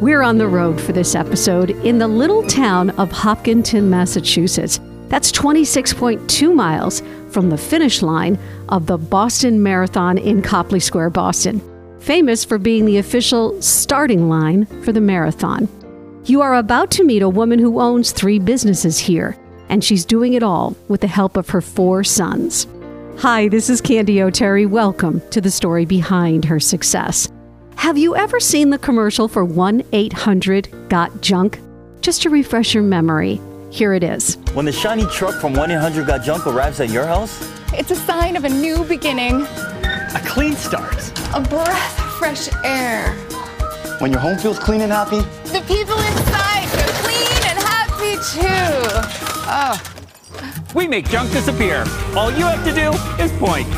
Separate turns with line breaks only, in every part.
We're on the road for this episode in the little town of Hopkinton, Massachusetts. That's 26.2 miles from the finish line of the Boston Marathon in Copley Square, Boston, famous for being the official starting line for the marathon. You are about to meet a woman who owns three businesses here, and she's doing it all with the help of her four sons. Hi, this is Candy O'Terry. Welcome to the story behind her success. Have you ever seen the commercial for 1 800 Got Junk? Just to refresh your memory, here it is.
When the shiny truck from 1 800 Got Junk arrives at your house,
it's a sign of a new beginning,
a clean start,
a breath of fresh air.
When your home feels clean and happy,
the people inside feel clean and happy too.
Oh. We make junk disappear. All you have to do is point.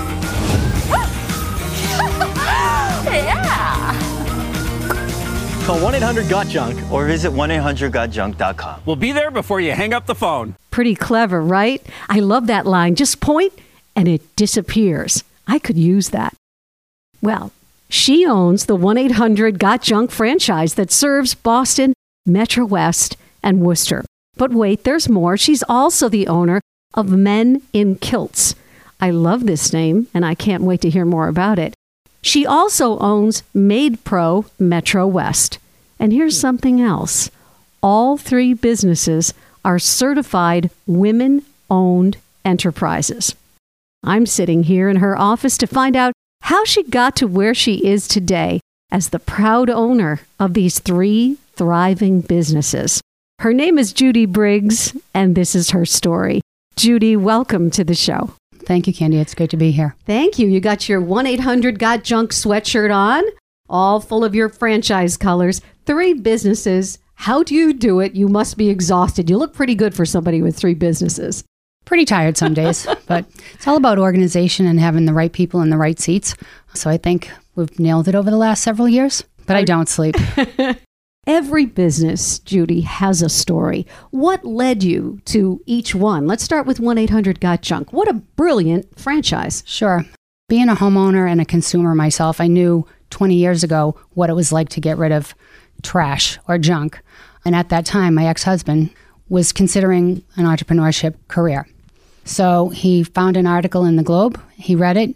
Call 1 800 Got Junk
or visit 1 800 GotJunk.com.
We'll be there before you hang up the phone.
Pretty clever, right? I love that line. Just point and it disappears. I could use that. Well, she owns the 1 800 Got Junk franchise that serves Boston, Metro West, and Worcester. But wait, there's more. She's also the owner of Men in Kilts. I love this name, and I can't wait to hear more about it. She also owns MaidPro Metro West. And here's hmm. something else all three businesses are certified women owned enterprises. I'm sitting here in her office to find out how she got to where she is today as the proud owner of these three thriving businesses. Her name is Judy Briggs, and this is her story. Judy, welcome to the show.
Thank you, Candy. It's great to be here.
Thank you. You got your 1 800 Got Junk sweatshirt on, all full of your franchise colors. Three businesses. How do you do it? You must be exhausted. You look pretty good for somebody with three businesses.
Pretty tired some days, but it's all about organization and having the right people in the right seats. So I think we've nailed it over the last several years, but I don't sleep.
Every business, Judy, has a story. What led you to each one? Let's start with 1 800 Got Junk. What a brilliant franchise.
Sure. Being a homeowner and a consumer myself, I knew 20 years ago what it was like to get rid of trash or junk. And at that time, my ex husband was considering an entrepreneurship career. So he found an article in the Globe, he read it,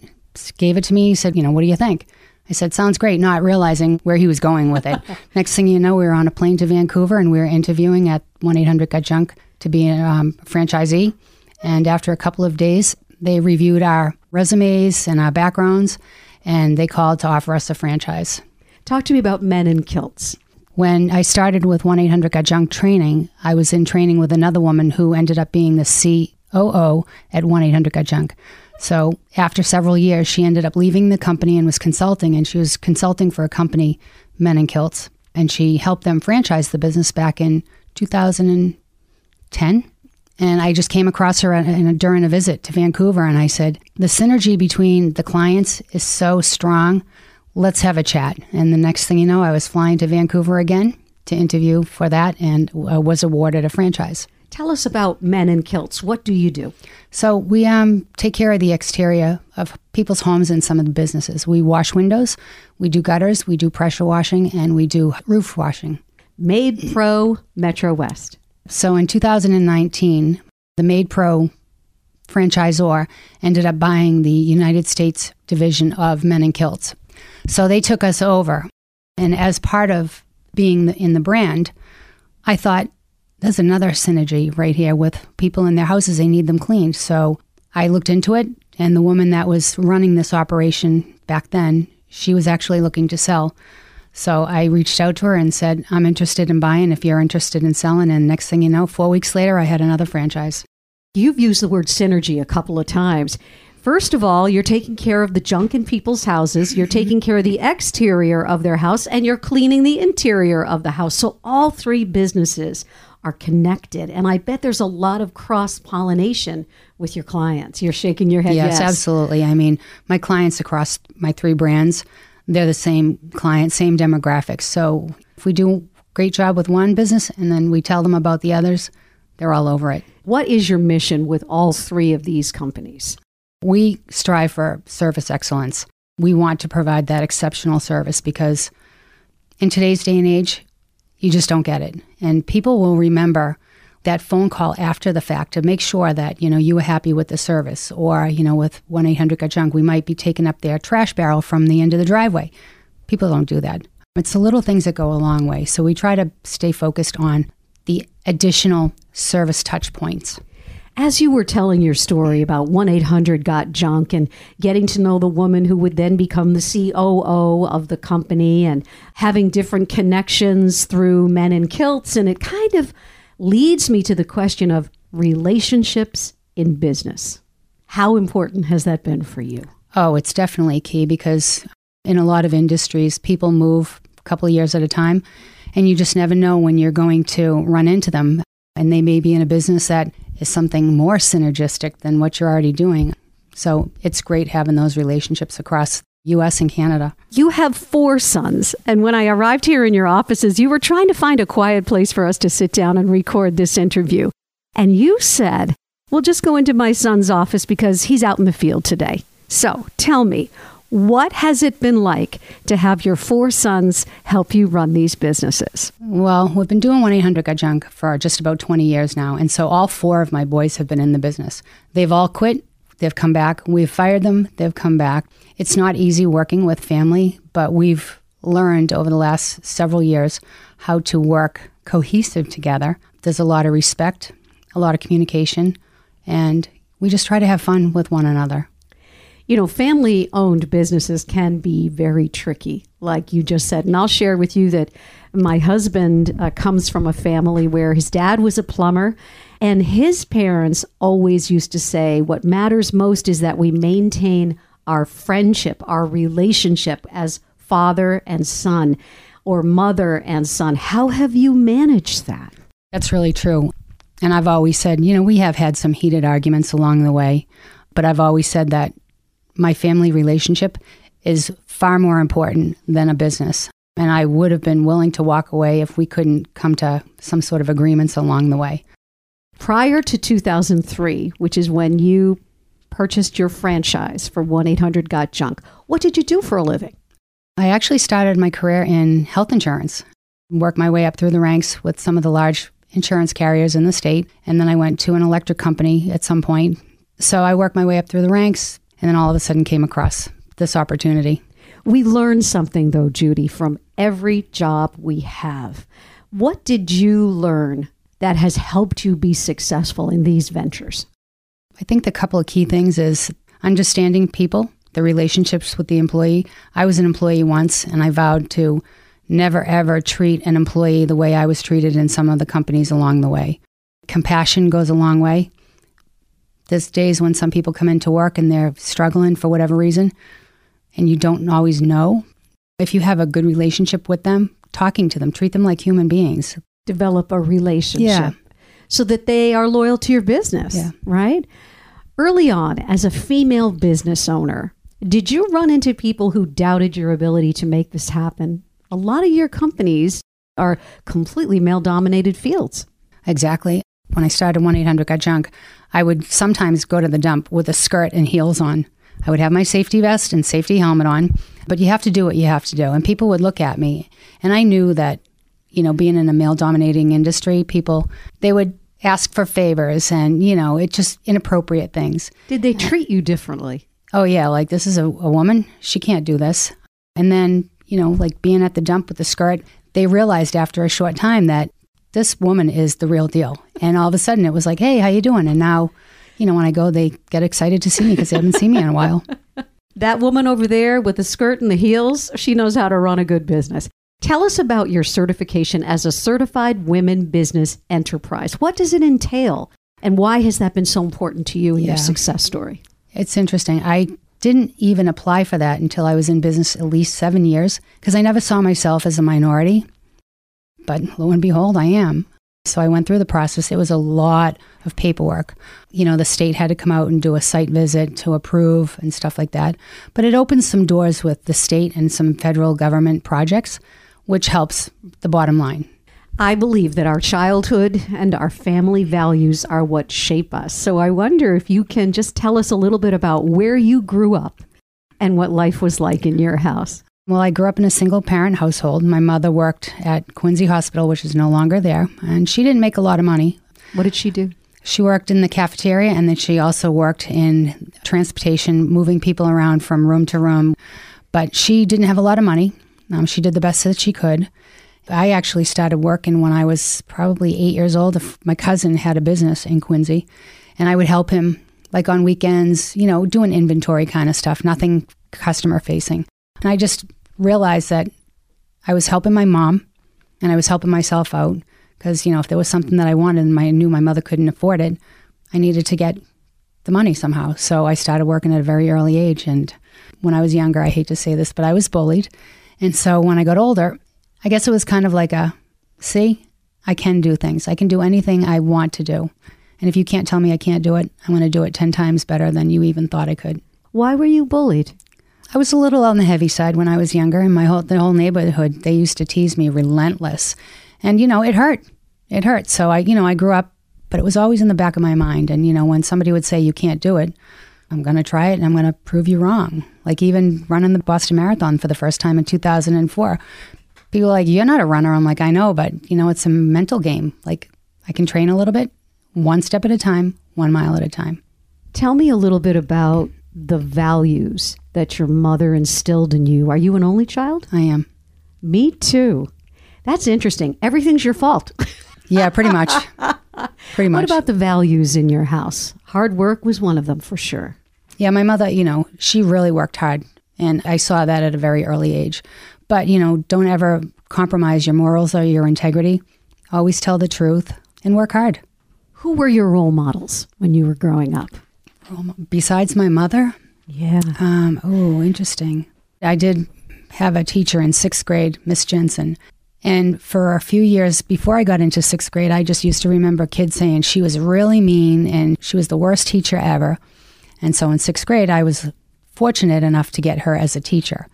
gave it to me, he said, You know, what do you think? I said, sounds great, not realizing where he was going with it. Next thing you know, we were on a plane to Vancouver and we were interviewing at 1 800 Got Junk to be a um, franchisee. And after a couple of days, they reviewed our resumes and our backgrounds and they called to offer us a franchise.
Talk to me about Men in Kilts.
When I started with 1 800 Got Junk training, I was in training with another woman who ended up being the COO at 1 800 Got Junk. So after several years, she ended up leaving the company and was consulting, and she was consulting for a company, Men in Kilts, and she helped them franchise the business back in 2010. And I just came across her a, during a visit to Vancouver, and I said, The synergy between the clients is so strong. Let's have a chat. And the next thing you know, I was flying to Vancouver again to interview for that and uh, was awarded a franchise.
Tell us about Men in Kilts. What do you do?
So we um, take care of the exterior of people's homes and some of the businesses. We wash windows, we do gutters, we do pressure washing, and we do roof washing.
MaidPro Metro West.
So in 2019, the MaidPro franchisor ended up buying the United States division of Men in Kilts. So they took us over. And as part of being in the brand, I thought there's another synergy right here with people in their houses. They need them cleaned. So I looked into it, and the woman that was running this operation back then, she was actually looking to sell. So I reached out to her and said, I'm interested in buying if you're interested in selling. And next thing you know, four weeks later, I had another franchise.
You've used the word synergy a couple of times. First of all, you're taking care of the junk in people's houses, you're taking care of the exterior of their house, and you're cleaning the interior of the house. So all three businesses are connected. And I bet there's a lot of cross pollination with your clients. You're shaking your head.
Yes,
yes,
absolutely. I mean, my clients across my three brands, they're the same client, same demographics. So if we do a great job with one business and then we tell them about the others, they're all over it.
What is your mission with all three of these companies?
We strive for service excellence. We want to provide that exceptional service because in today's day and age, you just don't get it. And people will remember that phone call after the fact to make sure that, you know, you were happy with the service. Or, you know, with 1 800 Got Junk, we might be taking up their trash barrel from the end of the driveway. People don't do that. It's the little things that go a long way. So we try to stay focused on the additional service touch points.
As you were telling your story about 1 800 Got Junk and getting to know the woman who would then become the COO of the company and having different connections through men in kilts, and it kind of leads me to the question of relationships in business. How important has that been for you?
Oh, it's definitely key because in a lot of industries, people move a couple of years at a time, and you just never know when you're going to run into them. And they may be in a business that is something more synergistic than what you're already doing. So it's great having those relationships across US and Canada.
You have four sons, and when I arrived here in your offices, you were trying to find a quiet place for us to sit down and record this interview. And you said, We'll just go into my son's office because he's out in the field today. So tell me, what has it been like to have your four sons help you run these businesses?
Well, we've been doing 1 800 Got Junk for just about 20 years now. And so all four of my boys have been in the business. They've all quit, they've come back. We've fired them, they've come back. It's not easy working with family, but we've learned over the last several years how to work cohesive together. There's a lot of respect, a lot of communication, and we just try to have fun with one another.
You know, family owned businesses can be very tricky, like you just said. And I'll share with you that my husband uh, comes from a family where his dad was a plumber, and his parents always used to say, What matters most is that we maintain our friendship, our relationship as father and son or mother and son. How have you managed that?
That's really true. And I've always said, you know, we have had some heated arguments along the way, but I've always said that my family relationship is far more important than a business. And I would have been willing to walk away if we couldn't come to some sort of agreements along the way.
Prior to 2003, which is when you purchased your franchise for 1 800 Got Junk, what did you do for a living?
I actually started my career in health insurance, worked my way up through the ranks with some of the large insurance carriers in the state. And then I went to an electric company at some point. So I worked my way up through the ranks and then all of a sudden came across this opportunity.
We learn something, though, Judy, from every job we have. What did you learn that has helped you be successful in these ventures?
I think the couple of key things is understanding people, the relationships with the employee. I was an employee once and I vowed to never ever treat an employee the way I was treated in some of the companies along the way. Compassion goes a long way. There's days when some people come into work and they're struggling for whatever reason, and you don't always know. If you have a good relationship with them, talking to them, treat them like human beings.
Develop a relationship
Yeah.
so that they are loyal to your business,
Yeah.
right? Early on, as a female business owner, did you run into people who doubted your ability to make this happen? A lot of your companies are completely male dominated fields.
Exactly. When I started 1 800 Got Junk, I would sometimes go to the dump with a skirt and heels on. I would have my safety vest and safety helmet on, but you have to do what you have to do. And people would look at me, and I knew that, you know, being in a male dominating industry, people, they would ask for favors and, you know, it just inappropriate things.
Did they treat you differently?
Oh, yeah, like this is a, a woman, she can't do this. And then, you know, like being at the dump with the skirt, they realized after a short time that this woman is the real deal. And all of a sudden it was like, hey, how you doing? And now, you know, when I go, they get excited to see me because they haven't seen me in a while.
That woman over there with the skirt and the heels, she knows how to run a good business. Tell us about your certification as a certified women business enterprise. What does it entail? And why has that been so important to you in
Yeah.
your success story?
It's interesting. I didn't even apply for that until I was in business at least seven years because I never saw myself as a minority. But lo and behold, I am. So I went through the process. It was a lot of paperwork. You know, the state had to come out and do a site visit to approve and stuff like that. But it opens some doors with the state and some federal government projects, which helps the bottom line.
I believe that our childhood and our family values are what shape us. So I wonder if you can just tell us a little bit about where you grew up and what life was like in your house.
Well, I grew up in a single parent household. My mother worked at Quincy Hospital, which is no longer there, and she didn't make a lot of money.
What did she do?
She worked in the cafeteria and then she also worked in transportation, moving people around from room to room. But she didn't have a lot of money. Um, she did the best that she could. I actually started working when I was probably eight years old. My cousin had a business in Quincy, and I would help him like on weekends, you know, doing inventory kind of stuff, nothing customer facing. And I just realized that I was helping my mom and I was helping myself out because, you know, if there was something that I wanted and I knew my mother couldn't afford it, I needed to get the money somehow. So I started working at a very early age. And when I was younger, I hate to say this, but I was bullied. And so when I got older, I guess it was kind of like a see, I can do things. I can do anything I want to do. And if you can't tell me I can't do it, I'm going to do it 10 times better than you even thought I could.
Why were you bullied?
I was a little on the heavy side when I was younger, and my whole the whole neighborhood they used to tease me relentless, and you know it hurt. It hurt. So I, you know, I grew up, but it was always in the back of my mind. And you know, when somebody would say you can't do it, I'm going to try it, and I'm going to prove you wrong. Like even running the Boston Marathon for the first time in 2004, people like, "You're not a runner." I'm like, "I know, but you know, it's a mental game. Like I can train a little bit, one step at a time, one mile at a time."
Tell me a little bit about the values that your mother instilled in you. Are you an only child?
I am.
Me too. That's interesting. Everything's your fault.
Yeah, pretty much. pretty much.
What about the values in your house? Hard work was one of them for sure.
Yeah, my mother, you know, she really worked hard. And I saw that at a very early age. But, you know, don't ever compromise your morals or your integrity. Always tell the truth and work hard.
Who were your role models when you were growing up?
Besides my mother,
Yeah.
Um, oh, interesting. I did have a teacher in sixth grade, Miss Jensen. And for a few years before I got into sixth grade, I just used to remember kids saying she was really mean and she was the worst teacher ever. And so in sixth grade, I was fortunate enough to get her as a teacher.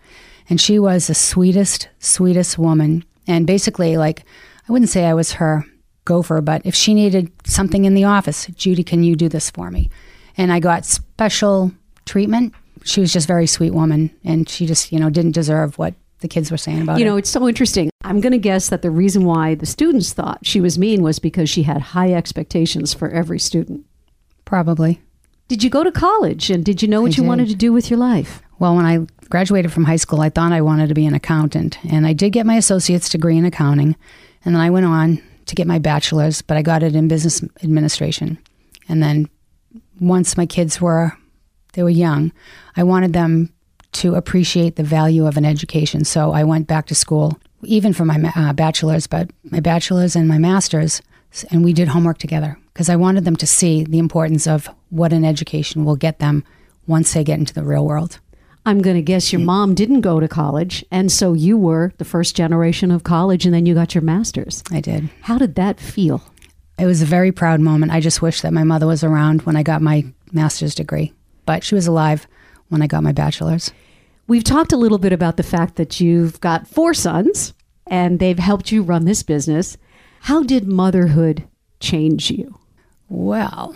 And she was the sweetest, sweetest woman. And basically, like, I wouldn't say I was her gopher, but if she needed something in the office, Judy, can you do this for me? And I got special treatment. She was just a very sweet woman, and she just, you know, didn't deserve what the kids were saying about her.
You
her.
know, it's so interesting. I'm going to guess that the reason why the students thought she was mean was because she had high expectations for every student.
Probably.
Did you go to college and did you know what
I
you
did.
wanted to do with your life?
Well, when I graduated from high school, I thought I wanted to be an accountant, and I did get my associate's degree in accounting, and then I went on to get my bachelor's, but I got it in business administration. And then once my kids were they were young, I wanted them to appreciate the value of an education. So I went back to school, even for my uh, bachelor's, but my bachelor's and my master's, and we did homework together because I wanted them to see the importance of what an education will get them once they get into the real world.
I'm going to guess your mom didn't go to college, and so you were the first generation of college, and then you got your master's.
I did.
How did that feel?
It was a very proud moment. I just wish that my mother was around when I got my master's degree, but she was alive when I got my bachelor's.
We've talked a little bit about the fact that you've got four sons, and they've helped you run this business. How did motherhood change you?
Well,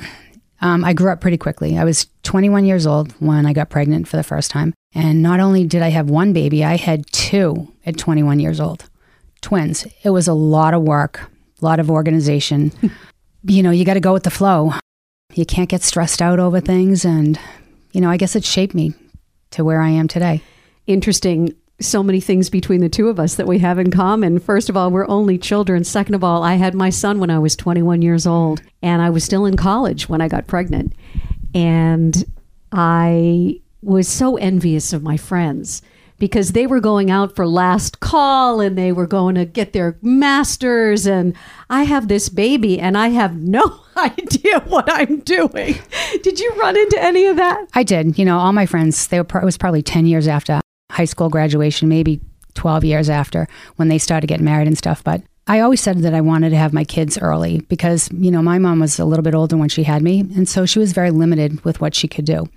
um, I grew up pretty quickly. I was 21 years old when I got pregnant for the first time. And not only did I have one baby, I had two at 21 years old twins. It was a lot of work, a lot of organization. you know, you got to go with the flow. You can't get stressed out over things. And, you know, I guess it shaped me to where I am today.
Interesting. So many things between the two of us that we have in common. First of all, we're only children. Second of all, I had my son when I was 21 years old, and I was still in college when I got pregnant. And I was so envious of my friends because they were going out for last call and they were going to get their masters and I have this baby and I have no idea what I'm doing. Did you run into any of that?
I did. You know, all my friends, they were, pro- it was probably 10 years after high school graduation, maybe 12 years after when they started getting married and stuff. But I always said that I wanted to have my kids early because, you know, my mom was a little bit older when she had me. And so she was very limited with what she could do.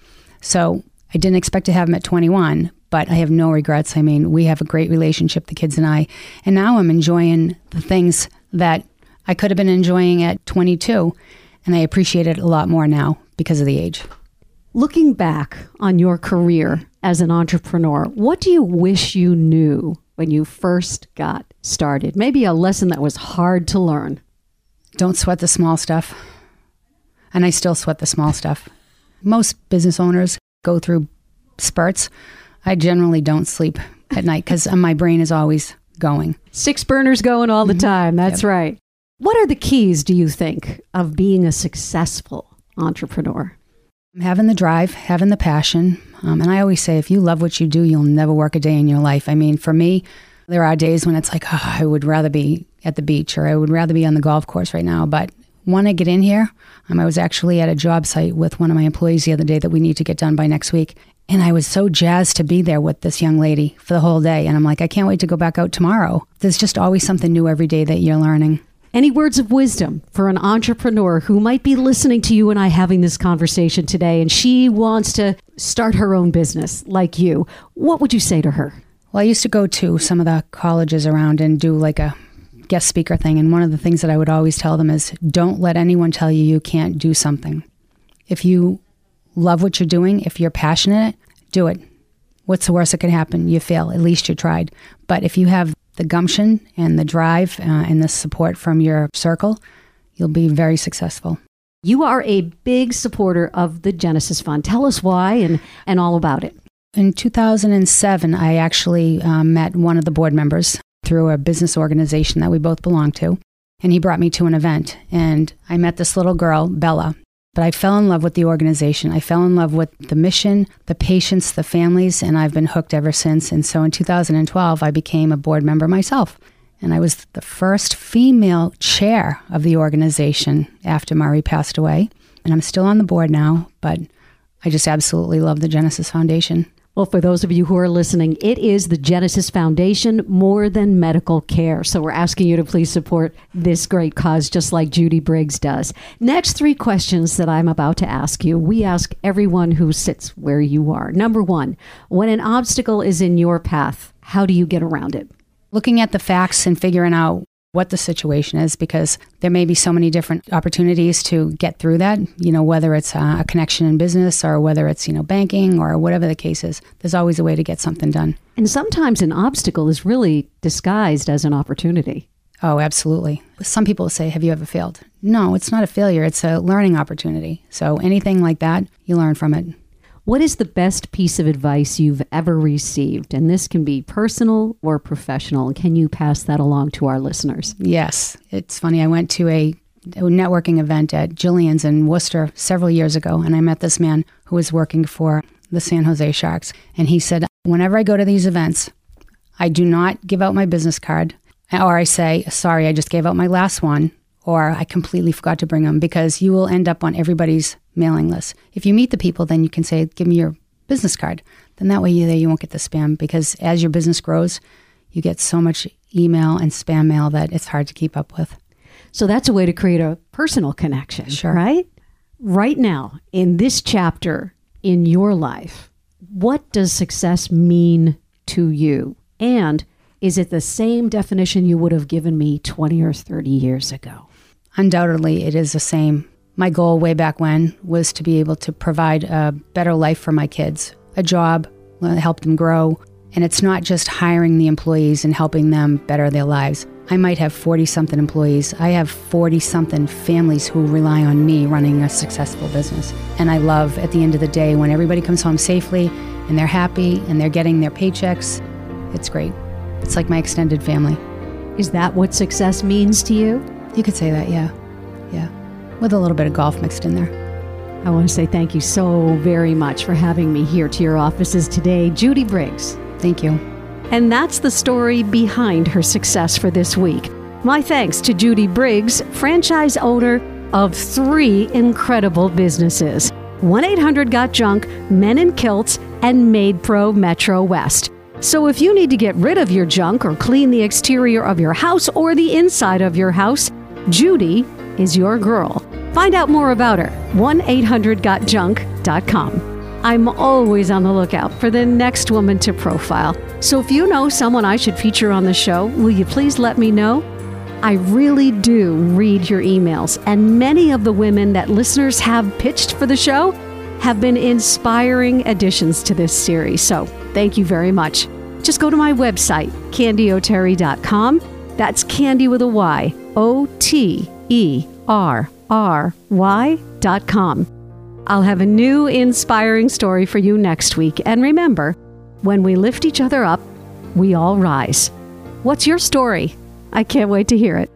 So I didn't expect to have them at 21, but I have no regrets. I mean, we have a great relationship, the kids and I. And now I'm enjoying the things that I could have been enjoying at 22. And I appreciate it a lot more now because of the age.
Looking back on your career as an entrepreneur. What do you wish you knew when you first got started? Maybe a lesson that was hard to learn.
Don't sweat the small stuff. And I still sweat the small stuff. Most business owners go through spurts. I generally don't sleep at night because my brain is always going.
Six burners going all the time. That's right. What are the keys, do you think, of being a successful entrepreneur?
Having the drive, having the passion. Um, and I always say, if you love what you do, you'll never work a day in your life. I mean, for me, there are days when it's like, oh, I would rather be at the beach or I would rather be on the golf course right now. But when I get in here, um, I was actually at a job site with one of my employees the other day that we need to get done by next week. And I was so jazzed to be there with this young lady for the whole day. And I'm like, I can't wait to go back out tomorrow. There's just always something new every day that you're learning.
Any words of wisdom for an entrepreneur who might be listening to you and I having this conversation today and she wants to start her own business like you? What would you say to her?
Well, I used to go to some of the colleges around and do like a guest speaker thing. And one of the things that I would always tell them is don't let anyone tell you you can't do something. If you love what you're doing, if you're passionate, do it. What's the worst that can happen? You fail. At least you tried. But if you have the gumption and the drive uh, and the support from your circle, you'll be very successful.
You are a big supporter of the Genesis Fund. Tell us why and, and all about it.
In 2007, I actually um, met one of the board members through a business organization that we both belong to. And he brought me to an event. And I met this little girl, Bella, but I fell in love with the organization. I fell in love with the mission, the patients, the families, and I've been hooked ever since. And so in 2012, I became a board member myself. And I was the first female chair of the organization after Murray passed away. And I'm still on the board now, but I just absolutely love the Genesis Foundation.
Well, for those of you who are listening, it is the Genesis Foundation more than medical care. So we're asking you to please support this great cause just like Judy Briggs does. Next three questions that I'm about to ask you, we ask everyone who sits where you are. Number one, when an obstacle is in your path, how do you get around it?
Looking at the facts and figuring out what the situation is because there may be so many different opportunities to get through that you know whether it's uh, a, connection in business or whether it's you know banking or whatever the case is there's always a way to get something done.
And sometimes an obstacle is really disguised as an opportunity.
Oh absolutely. Some people say have you ever failed? No it's not a failure it's a learning opportunity. So anything like that you learn from it
what is the best piece of advice you've ever received? And this can be personal or professional. Can you pass that along to our listeners?
Yes. It's funny. I went to a, networking event at Jillian's in Worcester several years ago, and I met this man who was working for the San Jose Sharks. And he said, Whenever I go to these events, I do not give out my business card, or I say, Sorry, I just gave out my last one or I completely forgot to bring them because you will end up on everybody's mailing list. If you meet the people, then you can say, give me your business card. Then that way you, you won't get the spam because as your business grows, you get so much email and spam mail that it's hard to keep up with.
So that's a way to create a personal connection,
sure.
right? Right now, in this chapter in your life, what does success mean to you? And is it the same definition you would have given me 20 or 30 years ago?
Undoubtedly, it is the same. My goal way back when was to be able to provide a better life for my kids, a job, uh, help them grow. And it's not just hiring the employees and helping them better their lives. I might have 40 something employees. I have 40 something families who rely on me running a successful business. And I love at the end of the day when everybody comes home safely and they're happy and they're getting their paychecks. It's great. It's like my extended family.
Is that what success means to you?
You could say that, yeah. Yeah. With a little bit of golf mixed in there.
I want to say thank you so very much for having me here to your offices today, Judy Briggs.
Thank you.
And that's the story behind her success for this week. My thanks to Judy Briggs, franchise owner of three incredible businesses 1 800 Got Junk, Men in Kilts, and MaidPro Metro West. So if you need to get rid of your junk or clean the exterior of your house or the inside of your house, Judy is your girl. Find out more about her. 1 800 GotJunk.com. I'm always on the lookout for the next woman to profile. So if you know someone I should feature on the show, will you please let me know? I really do read your emails, and many of the women that listeners have pitched for the show have been inspiring additions to this series. So thank you very much. Just go to my website, candyoterry.com. That's candy with a Y, O T E R R Y dot com. I'll have a new inspiring story for you next week. And remember, when we lift each other up, we all rise. What's your story? I can't wait to hear it.